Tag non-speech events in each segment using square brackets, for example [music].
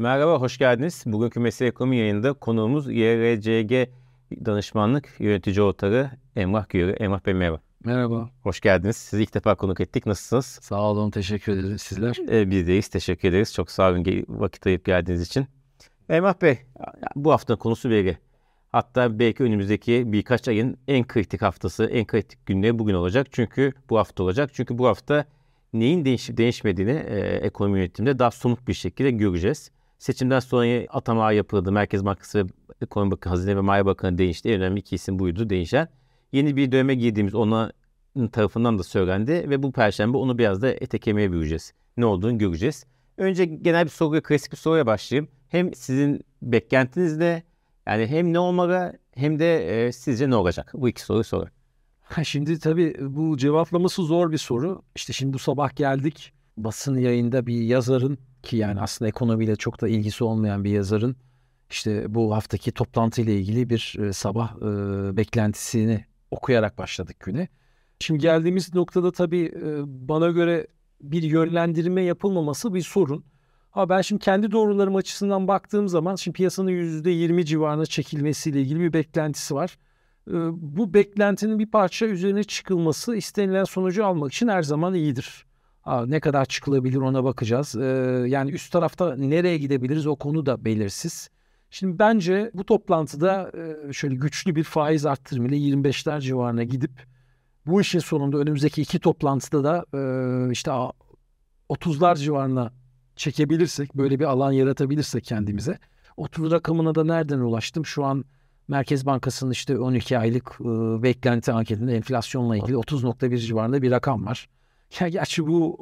Merhaba, hoş geldiniz. Bugünkü Mesele Ekonomi yayında konuğumuz YRCG Danışmanlık Yönetici Ortağı Emrah Güyürü. Emrah Bey merhaba. Merhaba. Hoş geldiniz. Sizi ilk defa konuk ettik. Nasılsınız? Sağ olun, teşekkür ederiz. Sizler? Ee, biz deyiz, teşekkür ederiz. Çok sağ olun vakit ayıp geldiğiniz için. Emrah Bey, bu hafta konusu veri. Hatta belki önümüzdeki birkaç ayın en kritik haftası, en kritik günleri bugün olacak. Çünkü bu hafta olacak. Çünkü bu hafta neyin değişip değişmediğini e, ekonomi yönetiminde daha somut bir şekilde göreceğiz. Seçimden sonra atama yapıldı. Merkez Bankası ve Ekonomi Bakanı, Hazine ve Maliye Bakanı değişti. En önemli iki isim buydu değişen. Yeni bir döneme girdiğimiz ona tarafından da söylendi ve bu perşembe onu biraz da ete kemiğe büyüyeceğiz. Ne olduğunu göreceğiz. Önce genel bir soruya, klasik bir soruya başlayayım. Hem sizin beklentiniz ne? Yani hem ne olmalı hem de e, sizce ne olacak? Bu iki soruyu sorayım. Şimdi tabii bu cevaplaması zor bir soru. İşte şimdi bu sabah geldik. Basın yayında bir yazarın ki yani aslında ekonomiyle çok da ilgisi olmayan bir yazarın işte bu haftaki toplantı ile ilgili bir e, sabah e, beklentisini okuyarak başladık güne. Şimdi geldiğimiz noktada tabii e, bana göre bir yönlendirme yapılmaması bir sorun. Ha ben şimdi kendi doğrularım açısından baktığım zaman şimdi piyasanın %20 civarına çekilmesiyle ilgili bir beklentisi var. Bu beklentinin bir parça üzerine çıkılması istenilen sonucu almak için her zaman iyidir. Ne kadar çıkılabilir ona bakacağız. Ee, yani üst tarafta nereye gidebiliriz o konu da belirsiz. Şimdi bence bu toplantıda e, şöyle güçlü bir faiz arttırımıyla 25'ler civarına gidip bu işin sonunda önümüzdeki iki toplantıda da e, işte 30'lar civarına çekebilirsek, böyle bir alan yaratabilirsek kendimize. 30 rakamına da nereden ulaştım? Şu an Merkez Bankası'nın işte 12 aylık e, beklenti anketinde enflasyonla ilgili 30.1 civarında bir rakam var. Ya gerçi bu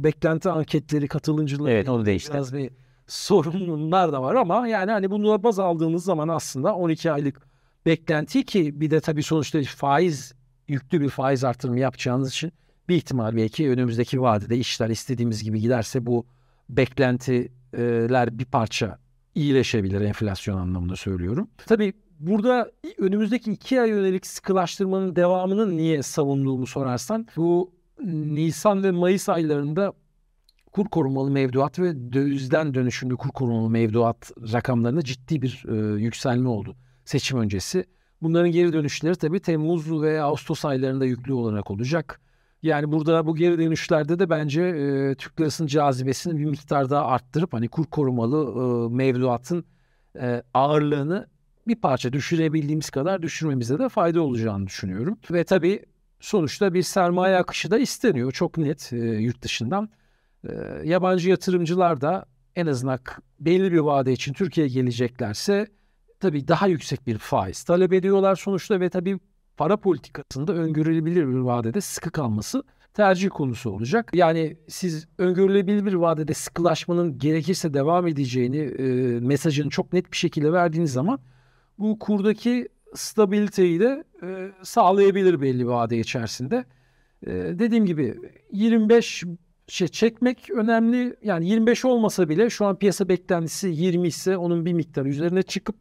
e, beklenti anketleri katılımcıları evet, onu değişti. biraz bir sorunlar da var ama yani hani bunu baz aldığımız zaman aslında 12 aylık beklenti ki bir de tabii sonuçta faiz yüklü bir faiz artırımı yapacağınız için bir ihtimal belki önümüzdeki vadede işler istediğimiz gibi giderse bu beklentiler bir parça iyileşebilir enflasyon anlamında söylüyorum. Tabii burada önümüzdeki iki ay yönelik sıkılaştırmanın devamını niye savunduğumu sorarsan bu Nisan ve Mayıs aylarında kur korumalı mevduat ve dövizden dönüşümlü kur korumalı mevduat rakamlarında ciddi bir e, yükselme oldu seçim öncesi. Bunların geri dönüşleri tabii Temmuz ve Ağustos aylarında yüklü olarak olacak. Yani burada bu geri dönüşlerde de bence e, Türk lirasının cazibesini bir miktar daha arttırıp hani kur korumalı e, mevduatın e, ağırlığını bir parça düşürebildiğimiz kadar düşürmemize de fayda olacağını düşünüyorum. Ve tabii sonuçta bir sermaye akışı da isteniyor çok net e, yurt dışından. E, yabancı yatırımcılar da en azından belli bir vade için Türkiye'ye geleceklerse tabii daha yüksek bir faiz talep ediyorlar sonuçta ve tabii para politikasında öngörülebilir bir vadede sıkı kalması tercih konusu olacak. Yani siz öngörülebilir bir vadede sıkılaşmanın gerekirse devam edeceğini e, mesajını çok net bir şekilde verdiğiniz zaman bu kurdaki stabiliteyi de e, sağlayabilir belli bir vade içerisinde. E, dediğim gibi 25 şey çekmek önemli. Yani 25 olmasa bile şu an piyasa beklentisi 20 ise onun bir miktar üzerine çıkıp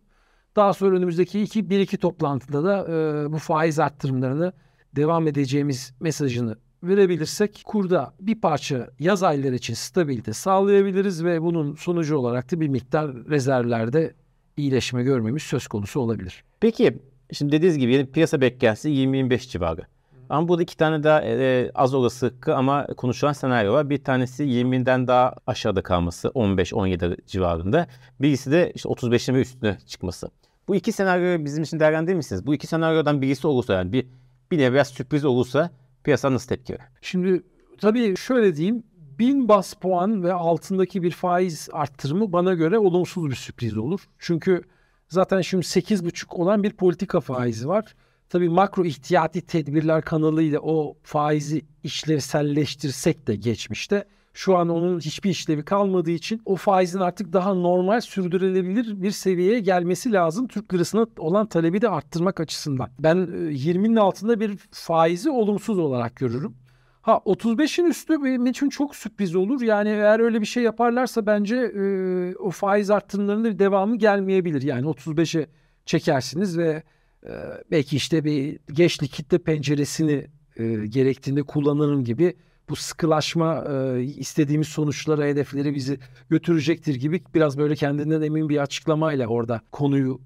daha sonra önümüzdeki iki, bir iki toplantıda da e, bu faiz arttırımlarını devam edeceğimiz mesajını verebilirsek kurda bir parça yaz ayları için stabilite sağlayabiliriz ve bunun sonucu olarak da bir miktar rezervlerde iyileşme görmemiz söz konusu olabilir. Peki şimdi dediğiniz gibi piyasa beklentisi 20-25 civarı. Ama burada iki tane daha e, az olası ama konuşulan senaryo var. Bir tanesi 20'den daha aşağıda kalması 15-17 civarında. Birisi de işte 35'in ve üstüne çıkması. Bu iki senaryoyu bizim için değerlendirir misiniz? Bu iki senaryodan birisi olursa yani bir bir nevi biraz sürpriz olursa piyasa nasıl tepki verir? Şimdi tabii şöyle diyeyim. Bin bas puan ve altındaki bir faiz arttırımı bana göre olumsuz bir sürpriz olur. Çünkü zaten şimdi 8,5 olan bir politika faizi var. Tabii makro ihtiyati tedbirler kanalıyla o faizi işlevselleştirsek de geçmişte şu an onun hiçbir işlevi kalmadığı için o faizin artık daha normal sürdürülebilir bir seviyeye gelmesi lazım. Türk lirasına olan talebi de arttırmak açısından. Ben 20'nin e, altında bir faizi olumsuz olarak görürüm. Ha 35'in üstü benim için çok sürpriz olur. Yani eğer öyle bir şey yaparlarsa bence e, o faiz arttırımlarının devamı gelmeyebilir. Yani 35'e çekersiniz ve e, belki işte bir geç likitte penceresini e, gerektiğinde kullanırım gibi bu sıkılaşma e, istediğimiz sonuçlara, hedefleri bizi götürecektir gibi biraz böyle kendinden emin bir açıklamayla orada konuyu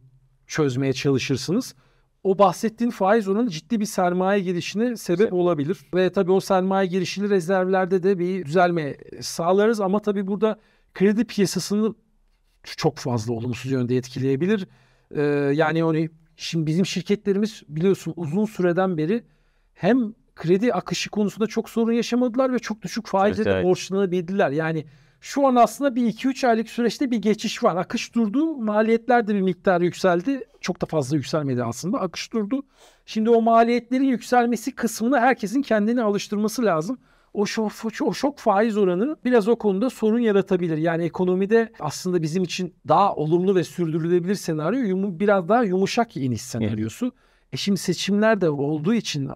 çözmeye çalışırsınız. O bahsettiğin faiz oranı ciddi bir sermaye girişine sebep olabilir. Ve tabii o sermaye girişili rezervlerde de bir düzelme sağlarız. Ama tabii burada kredi piyasasını çok fazla olumsuz yönde etkileyebilir. Ee, yani hani şimdi bizim şirketlerimiz biliyorsun uzun süreden beri hem kredi akışı konusunda çok sorun yaşamadılar ve çok düşük faizle Evet, evet. borçlanabildiler. Yani şu an aslında bir 2-3 aylık süreçte bir geçiş var. Akış durdu. Maliyetler de bir miktar yükseldi. Çok da fazla yükselmedi aslında. Akış durdu. Şimdi o maliyetlerin yükselmesi kısmını herkesin kendini alıştırması lazım. O şok, o şok faiz oranı biraz o konuda sorun yaratabilir. Yani ekonomide aslında bizim için daha olumlu ve sürdürülebilir senaryo yumu- biraz daha yumuşak iniş senaryosu. E şimdi seçimler de olduğu için e,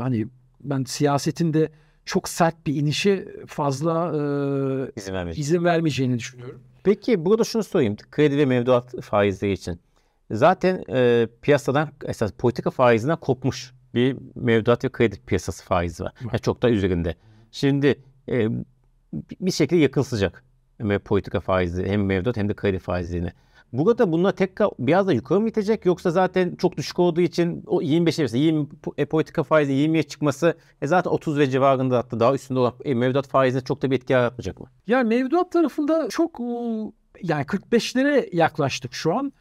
hani ben siyasetin de çok sert bir inişe fazla e, izin vermeyeceğini düşünüyorum. Peki burada şunu sorayım. Kredi ve mevduat faizleri için. Zaten e, piyasadan esas politika faizinden kopmuş bir mevduat ve kredi piyasası faizi var. Yani çok da üzerinde. Şimdi e, bir şekilde yakınsacak hem politika faizi hem mevduat hem de kredi faizlerini. Burada bunlar tekrar biraz da yukarı mı itecek yoksa zaten çok düşük olduğu için o 25'e mesela 20 e, politika faizi 20'ye çıkması e, zaten 30 ve civarında hatta daha üstünde olan e, mevduat faizine çok da bir etki yaratmayacak mı? Yani mevduat tarafında çok yani 45'lere yaklaştık şu an.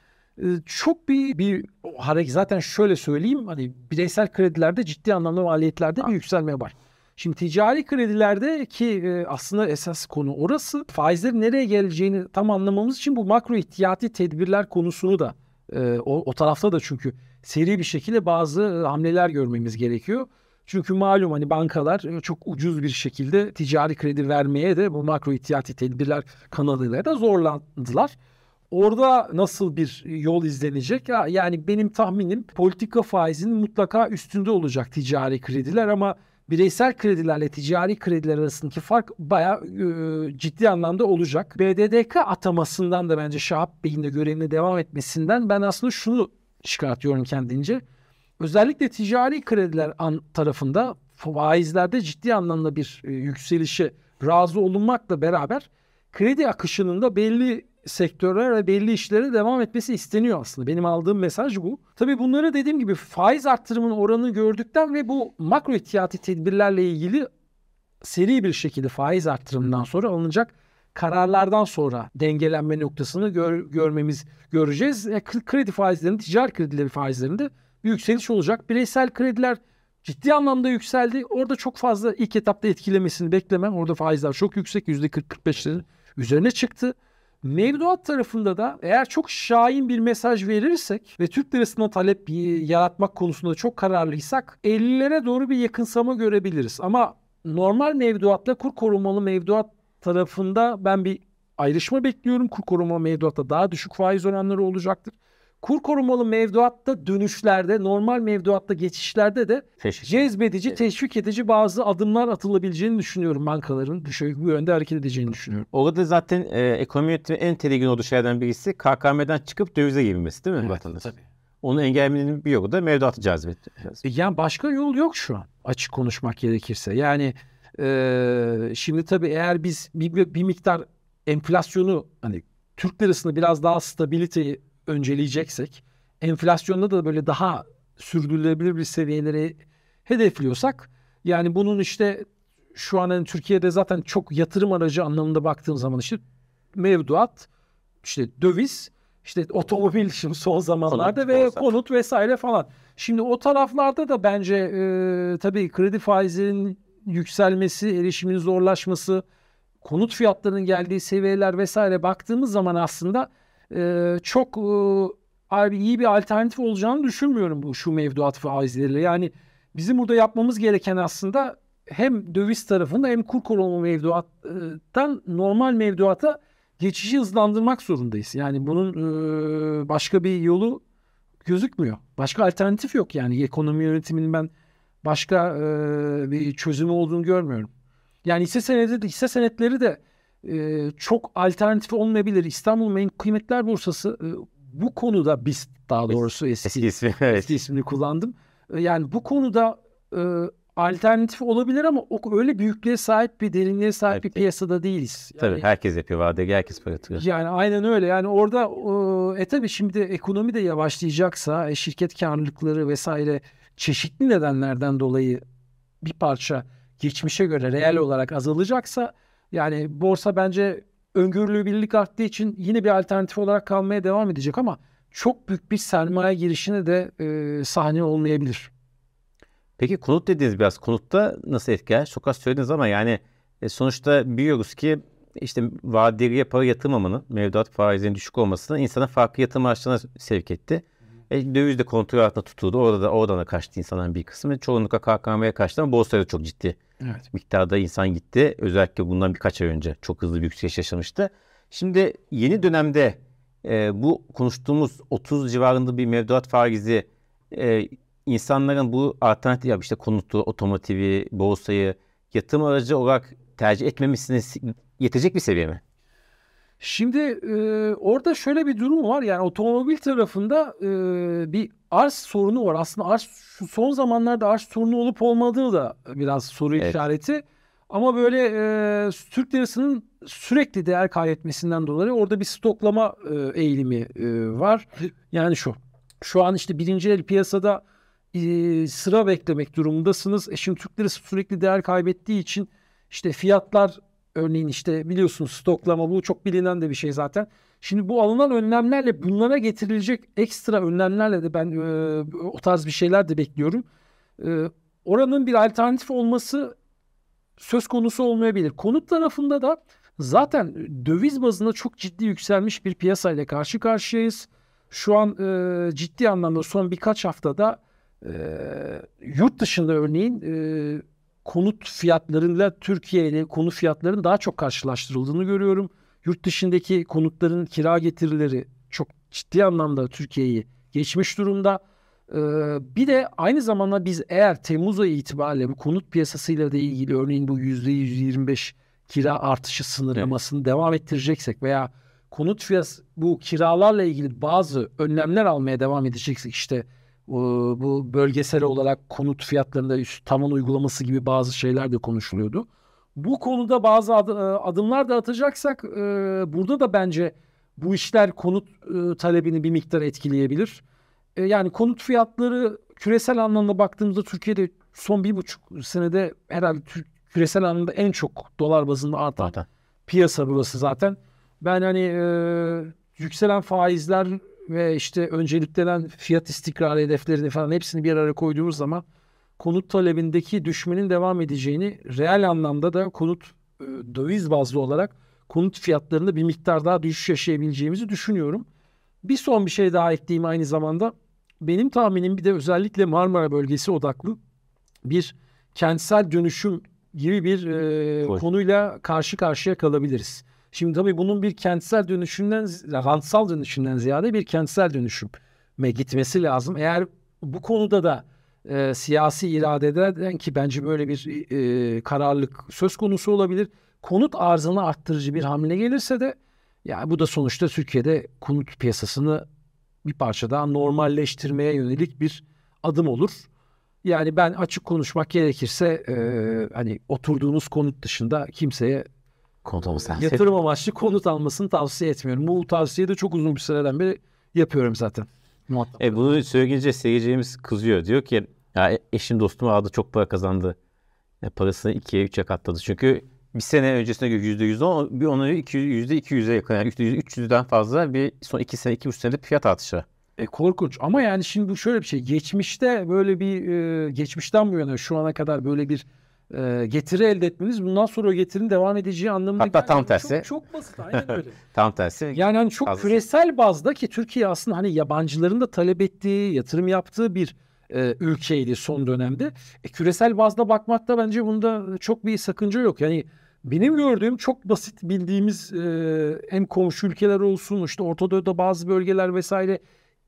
Çok bir bir hareket zaten şöyle söyleyeyim hani bireysel kredilerde ciddi anlamda maliyetlerde bir yükselmeye var. Şimdi ticari kredilerde ki aslında esas konu orası faizlerin nereye geleceğini tam anlamamız için bu makro ihtiyati tedbirler konusunu da o, o tarafta da çünkü seri bir şekilde bazı hamleler görmemiz gerekiyor. Çünkü malum hani bankalar çok ucuz bir şekilde ticari kredi vermeye de bu makro ihtiyati tedbirler kanalıyla da zorlandılar. Orada nasıl bir yol izlenecek? Ya- Yani benim tahminim politika faizinin mutlaka üstünde olacak ticari krediler ama bireysel kredilerle ticari krediler arasındaki fark bayağı e, ciddi anlamda olacak. BDDK atamasından da bence Şahap Bey'in de görevine devam etmesinden ben aslında şunu çıkartıyorum kendince. Özellikle ticari krediler an tarafında faizlerde ciddi anlamda bir e, yükselişe razı olunmakla beraber kredi akışının da belli sektörler ve belli işlere devam etmesi isteniyor aslında. Benim aldığım mesaj bu. Tabii bunları dediğim gibi faiz arttırımının oranını gördükten ve bu makro ihtiyati tedbirlerle ilgili seri bir şekilde faiz arttırımından sonra alınacak kararlardan sonra dengelenme noktasını gör- görmemiz göreceğiz. E, kredi faizlerinin, ticari kredileri faizlerinde bir yükseliş olacak. Bireysel krediler ciddi anlamda yükseldi. Orada çok fazla ilk etapta etkilemesini beklemem. Orada faizler çok yüksek. %40-45'lerin üzerine çıktı. Mevduat tarafında da eğer çok şahin bir mesaj verirsek ve Türk lirasına talep yaratmak konusunda çok kararlıysak 50'lere doğru bir yakınsama görebiliriz. Ama normal mevduatla kur korumalı mevduat tarafında ben bir ayrışma bekliyorum. Kur korumalı mevduatta daha düşük faiz oranları olacaktır. Kur korumalı mevduatta dönüşlerde, normal mevduatta geçişlerde de Teşekkür cezbedici, teşvik edici bazı adımlar atılabileceğini düşünüyorum bankaların. Bu yönde hareket edeceğini düşünüyorum. Orada zaten e, ekonomi yönetimi en tedirgin olduğu şeylerden birisi KKM'den çıkıp dövize girmesi değil mi? vatandaş? tabii. Onu engellemenin bir yolu da mevduatı cazibet. E, Yani başka yol yok şu an açık konuşmak gerekirse. Yani e, şimdi tabii eğer biz bir, bir miktar enflasyonu hani Türk lirasını biraz daha stabiliteyi önceleyeceksek enflasyonda da böyle daha sürdürülebilir bir seviyeleri hedefliyorsak yani bunun işte şu an hani Türkiye'de zaten çok yatırım aracı anlamında baktığım zaman işte mevduat, işte döviz, işte otomobil [laughs] şimdi son zamanlarda Konut, ve borsa. konut vesaire falan. Şimdi o taraflarda da bence e, tabii kredi faizlerinin yükselmesi, erişimin zorlaşması, konut fiyatlarının geldiği seviyeler vesaire baktığımız zaman aslında e, çok e, iyi bir alternatif olacağını düşünmüyorum bu şu mevduat faizleriyle. Yani bizim burada yapmamız gereken aslında hem döviz tarafında hem kur korumalı mevduattan normal mevduata geçişi hızlandırmak zorundayız. Yani bunun e, başka bir yolu gözükmüyor. Başka alternatif yok yani ekonomi yönetiminin ben başka e, bir çözümü olduğunu görmüyorum. Yani hisse senedi hisse senetleri de e, çok alternatif olmayabilir. İstanbul Menkul Kıymetler Borsası e, bu konuda biz daha doğrusu eski, Eski ismi [laughs] evet. eski ismini kullandım. E, Yani bu konuda e, alternatif olabilir ama o öyle büyüklüğe sahip bir derinliğe sahip Evet. bir piyasada değiliz. Yani, Tabii herkes yapıyor vadeli herkes para yatırıyor. yani aynen öyle. Yani orada e, e tabii şimdi ekonomi de yavaşlayacaksa e, şirket karlılıkları vesaire çeşitli nedenlerden dolayı bir parça geçmişe göre reel olarak azalacaksa yani borsa bence öngörülebilirlik arttığı için yine bir alternatif olarak kalmaya devam edecek ama çok büyük bir sermaye girişine de e, sahne olmayabilir. Peki konut dediğiniz biraz konutta nasıl etkiler? Çok az söylediniz ama yani e, sonuçta biliyoruz ki işte vadeliye para yatırmamanın mevduat faizinin düşük olmasının insana farklı yatırım araçlarına sevk etti. E, döviz de kontrol altında tutuldu. Orada da oradan da kaçtı insanların bir kısmı. Çoğunlukla KKM'ye kaçtı ama borsaya da çok ciddi Evet. miktarda insan gitti. Özellikle bundan birkaç ay önce çok hızlı bir yükseliş yaşamıştı. Şimdi yeni dönemde e, bu konuştuğumuz 30 civarında bir mevduat faizi e, insanların bu alternatif ya işte konutu, otomotivi, borsayı yatırım aracı olarak tercih etmemesine si- yetecek bir seviye mi? Şimdi e, orada şöyle bir durum var. Yani otomobil tarafında e, bir arz sorunu var. Aslında arz şu son zamanlarda arz sorunu olup olmadığı da biraz soru Evet. işareti. Ama böyle e, Türk lirasının sürekli değer kaybetmesinden dolayı orada bir stoklama e, eğilimi e, var. [laughs] Yani şu. Şu an işte birinci el piyasada e, sıra beklemek durumundasınız. E şimdi Türk lirası sürekli değer kaybettiği için işte fiyatlar Örneğin işte biliyorsunuz stoklama bu çok bilinen de bir şey zaten. Şimdi bu alınan önlemlerle bunlara getirilecek ekstra önlemlerle de ben e, o tarz bir şeyler de bekliyorum. E, oranın bir alternatif olması söz konusu olmayabilir. Konut tarafında da zaten döviz bazında çok ciddi yükselmiş bir piyasayla karşı karşıyayız. Şu an e, ciddi anlamda son birkaç haftada e, yurt dışında örneğin e, konut fiyatlarıyla Türkiye ile konut fiyatlarının daha çok karşılaştırıldığını görüyorum. Yurt dışındaki konutların kira getirileri çok ciddi anlamda Türkiye'yi geçmiş durumda. Ee, bir de aynı zamanda biz eğer Temmuz ayı itibariyle bu konut piyasasıyla da ilgili örneğin bu %125 kira artışı sınırlamasını devam ettireceksek veya konut fiyat bu kiralarla ilgili bazı önlemler almaya devam edeceksek işte bu, bu bölgesel olarak konut fiyatlarında üst tavan uygulaması gibi bazı şeyler de konuşuluyordu. Bu konuda bazı e, adımlar da atacaksak e, burada da bence bu işler konut e, talebini bir miktar etkileyebilir. Yani konut fiyatları küresel anlamda baktığımızda Türkiye'de son bir buçuk senede herhalde küresel anlamda en çok dolar bazında artan piyasa burası zaten. Ben hani yükselen faizler ve işte önceliklenen fiyat istikrarı hedeflerini falan hepsini bir araya koyduğumuz zaman konut talebindeki düşmenin devam edeceğini reel anlamda da konut e, döviz bazlı olarak konut fiyatlarında bir miktar daha düşüş yaşayabileceğimizi düşünüyorum. Bir son bir şey daha ekleyeyim aynı zamanda. Benim tahminim bir de özellikle Marmara bölgesi odaklı bir kentsel dönüşüm gibi bir e, Koy. konuyla karşı karşıya kalabiliriz. Şimdi tabii bunun bir kentsel dönüşümden, rantsal dönüşümden ziyade bir kentsel dönüşüme gitmesi lazım. Eğer bu konuda da e, siyasi iradeden ki bence böyle bir e, kararlılık söz konusu olabilir. Konut arzını arttırıcı bir hamle gelirse de ya bu da sonuçta Türkiye'de konut piyasasını bir parça daha normalleştirmeye yönelik bir adım olur. Yani ben açık konuşmak gerekirse e, hani oturduğunuz konut dışında kimseye Konut olması lazım. yatırım amaçlı konut almasını tavsiye etmiyorum. Bu tavsiyeyi de çok uzun bir süreden beri yapıyorum zaten. E bunu söyleyince seyircimiz kızıyor. Diyor ki ya e- eşim dostum aldı çok para kazandı. E, parasını ikiye üçe katladı. Çünkü bir sene öncesine göre yüzde yüz on, bir onu yüzde iki yüze yakın. Yani yüzde yüz, üç yüzden fazla bir son iki sene, iki üç senede fiyat artışı. E, korkunç ama yani şimdi bu şöyle bir şey. Geçmişte böyle bir e, geçmişten bu yana şu ana kadar böyle bir e, getiri elde etmeniz bundan sonra o getirinin devam edeceği anlamına Hatta tam tersi. Çok, çok basit aynen [laughs] öyle. Tam tersi. Yani hani çok Fazlası. küresel bazda ki Türkiye aslında hani yabancıların da talep ettiği, yatırım yaptığı bir e, ülkeydi son dönemde. E, küresel bazda bakmakta bence bunda çok bir sakınca yok. Yani benim gördüğüm çok basit bildiğimiz e, hem komşu ülkeler olsun işte Orta Doğu'da bazı bölgeler vesaire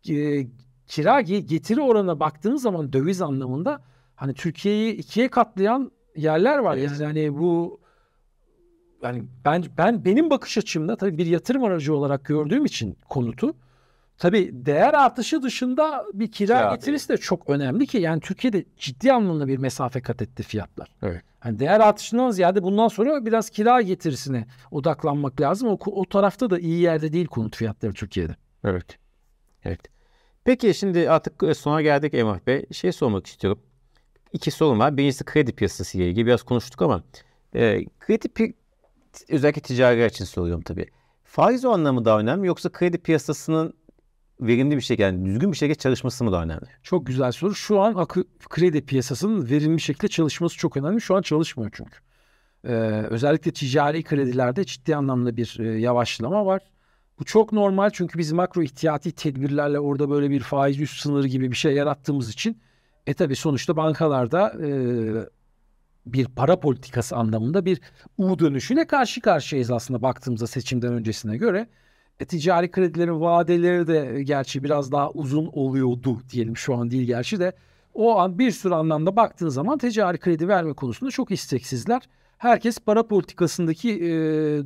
e, kira ge- getiri oranına baktığınız zaman döviz anlamında hani Türkiye'yi ikiye katlayan yerler var. Evet. Yani hani bu yani ben ben benim bakış açımda tabii bir yatırım aracı olarak gördüğüm için konutu Tabii değer artışı dışında bir kira, Kira getirisi de çok önemli ki yani Türkiye'de ciddi anlamda bir mesafe kat etti fiyatlar. Evet. Yani değer artışından ziyade bundan sonra biraz kira getirisine odaklanmak lazım. O, o tarafta da iyi yerde değil konut fiyatları Türkiye'de. Evet. Evet. Peki şimdi artık sona geldik Emrah Bey. Şey sormak istiyorum. İki sorun var. Birincisi kredi piyasası ile ilgili biraz konuştuk ama e, kredi pi- özellikle ticari için soruyorum tabii. Faiz oranları mı daha önemli yoksa kredi piyasasının verimli bir şekilde yani düzgün bir şekilde çalışması mı daha önemli? Çok güzel soru. Şu an akı, kredi piyasasının verimli şekilde çalışması çok önemli. Şu an çalışmıyor çünkü. Ee, özellikle ticari kredilerde ciddi anlamda bir e, yavaşlama var. Bu çok normal çünkü biz makro ihtiyati tedbirlerle orada böyle bir faiz üst sınırı gibi bir şey yarattığımız için e tabi sonuçta bankalarda e, bir para politikası anlamında bir U dönüşüne karşı karşıyayız aslında baktığımızda seçimden öncesine göre. E, ticari kredilerin vadeleri de e, gerçi biraz daha uzun oluyordu diyelim şu an değil gerçi de o an bir sürü anlamda baktığın zaman ticari kredi verme konusunda çok isteksizler. Herkes para politikasındaki e,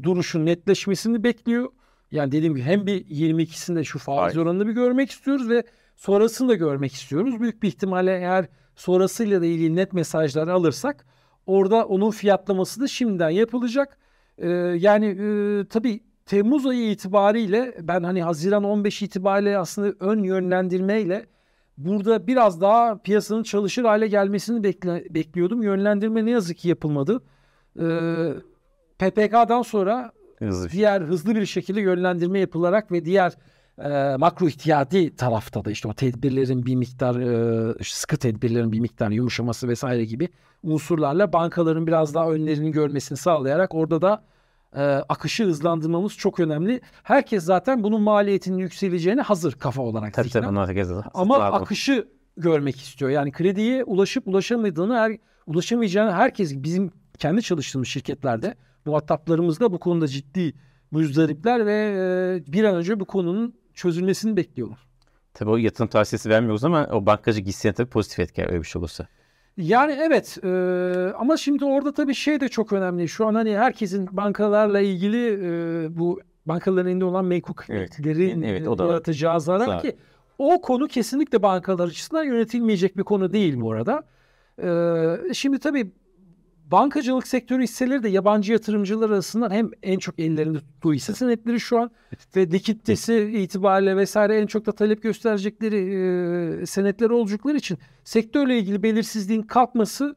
duruşun netleşmesini bekliyor. Yani dediğim gibi hem bir 22'sinde şu faiz Hayır. oranını bir görmek istiyoruz ve sonrasını da görmek istiyoruz. Büyük bir ihtimalle eğer sonrasıyla da ilgili net mesajlar alırsak orada onun fiyatlaması da şimdiden yapılacak. Ee, yani e, tabii Temmuz ayı itibariyle ben hani Haziran 15 itibariyle aslında ön yönlendirmeyle burada biraz daha piyasanın çalışır hale gelmesini bekle, bekliyordum. Yönlendirme ne yazık ki yapılmadı. Ee, PPK'dan sonra Hızlı diğer hızlı bir şekilde yönlendirme yapılarak ve diğer e, makro ihtiyati tarafta da işte o tedbirlerin bir miktar e, sıkı tedbirlerin bir miktar yumuşaması vesaire gibi unsurlarla bankaların biraz daha önlerini görmesini sağlayarak orada da e, akışı hızlandırmamız çok önemli. Herkes zaten bunun maliyetinin yükseleceğine hazır kafa olarak. Tabii tabii Ama lazım. akışı görmek istiyor. Yani krediye ulaşıp ulaşamadığını, her, ulaşamayacağını herkes bizim kendi çalıştığımız şirketlerde muhataplarımızda bu konuda ciddi müzdaripler ve e, bir an önce bu konunun çözülmesini bekliyorlar. Tabii o yatırım tavsiyesi vermiyoruz ama o bankacı gitsene tabii pozitif etki öyle bir şey olursa. Yani evet e, ama şimdi orada tabii şey de çok önemli. Şu an hani herkesin bankalarla ilgili e, bu bankaların elinde olan menkul Evet. kıymetlerin Evet, e, o da var. yaratacağı Zarar. ki o konu kesinlikle bankalar açısından yönetilmeyecek bir konu değil bu arada. E, şimdi tabii bankacılık sektörü hisseleri de yabancı yatırımcılar arasından hem en çok ellerinde tuttuğu hisse senetleri şu an ve likiditesi itibariyle vesaire en çok da talep gösterecekleri e, senetler olacakları için sektörle ilgili belirsizliğin kalkması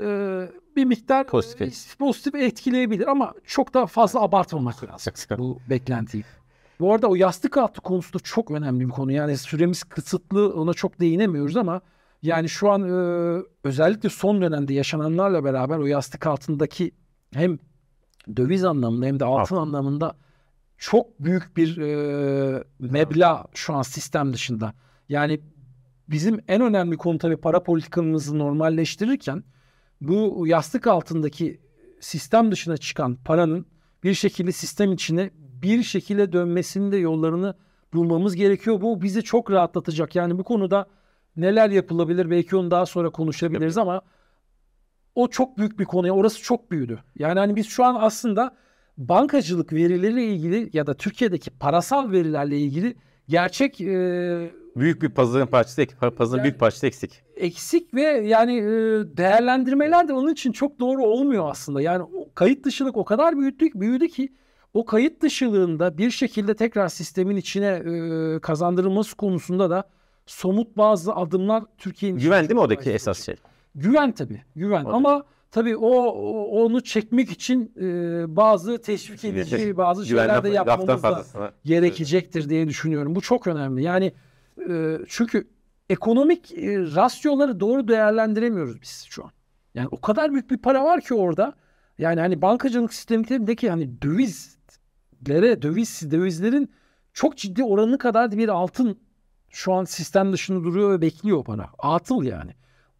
e, bir miktar Pozitif e, pozitif etkileyebilir ama çok da fazla abartmamak lazım bu beklentiyi. Bu arada o yastık altı konusu da çok önemli bir konu. Yani süremiz kısıtlı ona çok değinemiyoruz ama yani şu an e, özellikle son dönemde yaşananlarla beraber o yastık altındaki hem döviz anlamında hem de altın anlamında çok büyük bir e, meblağ şu an sistem dışında. Yani bizim en önemli konu tabii para politikamızı normalleştirirken bu yastık altındaki sistem dışına çıkan paranın bir şekilde sistem içine bir şekilde dönmesinin de yollarını bulmamız gerekiyor. Bu bizi çok rahatlatacak. Yani bu konuda neler yapılabilir belki onu daha sonra konuşabiliriz ama o çok büyük bir konu. Orası çok büyüdü. Yani hani biz şu an aslında bankacılık verileriyle ilgili ya da Türkiye'deki parasal verilerle ilgili gerçek e, Büyük bir pazarın parçası eksik. Pazarın Yani- büyük parçası eksik. eksik ve yani e, değerlendirmeler de onun için çok doğru olmuyor aslında. Yani o kayıt dışılık o kadar büyüdü, büyüdü ki o kayıt dışılığında bir şekilde tekrar sistemin içine e, kazandırılması konusunda da somut bazı adımlar Türkiye'nin Güven değil mi oradaki esas şey? Güven tabii. Güven. O da- Ama tabii o, o- onu çekmek için e, bazı teşvik edici bazı şeyler de yapmamız da gerekecektir diye düşünüyorum. Bu çok önemli. Yani e, çünkü ekonomik e, rasyoları doğru değerlendiremiyoruz biz şu an. Yani o kadar büyük bir para var ki orada. Yani hani bankacılık sistemindeki hani dövizlere, döviz dövizlerin çok ciddi oranı kadar bir altın şu an sistem dışında duruyor ve bekliyor o para. Atıl yani.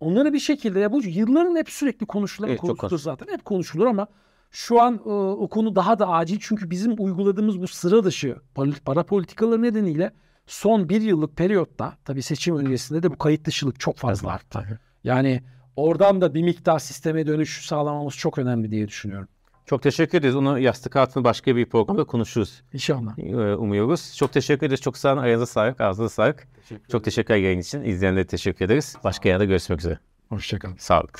Onları bir şekilde ya bu yılların hep sürekli konuşulan Evet, konusudur zaten. Hep konuşulur ama şu an e, o konu daha da acil çünkü bizim uyguladığımız bu sıra dışı para, para politikaları nedeniyle son bir yıllık periyotta tabii seçim öncesinde de bu kayıt dışılık çok fazla arttı. Yani oradan da bir miktar sisteme dönüş sağlamamız çok önemli diye düşünüyorum. Çok teşekkür ederiz. Onu yastık altında başka bir programda konuşuruz. İnşallah. Ee, Umuyoruz. Çok teşekkür ederiz. Çok sağ olun. Ayağınıza sağlık. Ağzınıza sağlık. Çok teşekkür yayın için. İzleyenlere teşekkür ederiz. Başka yerde görüşmek üzere. Hoşçakalın. Sağlık.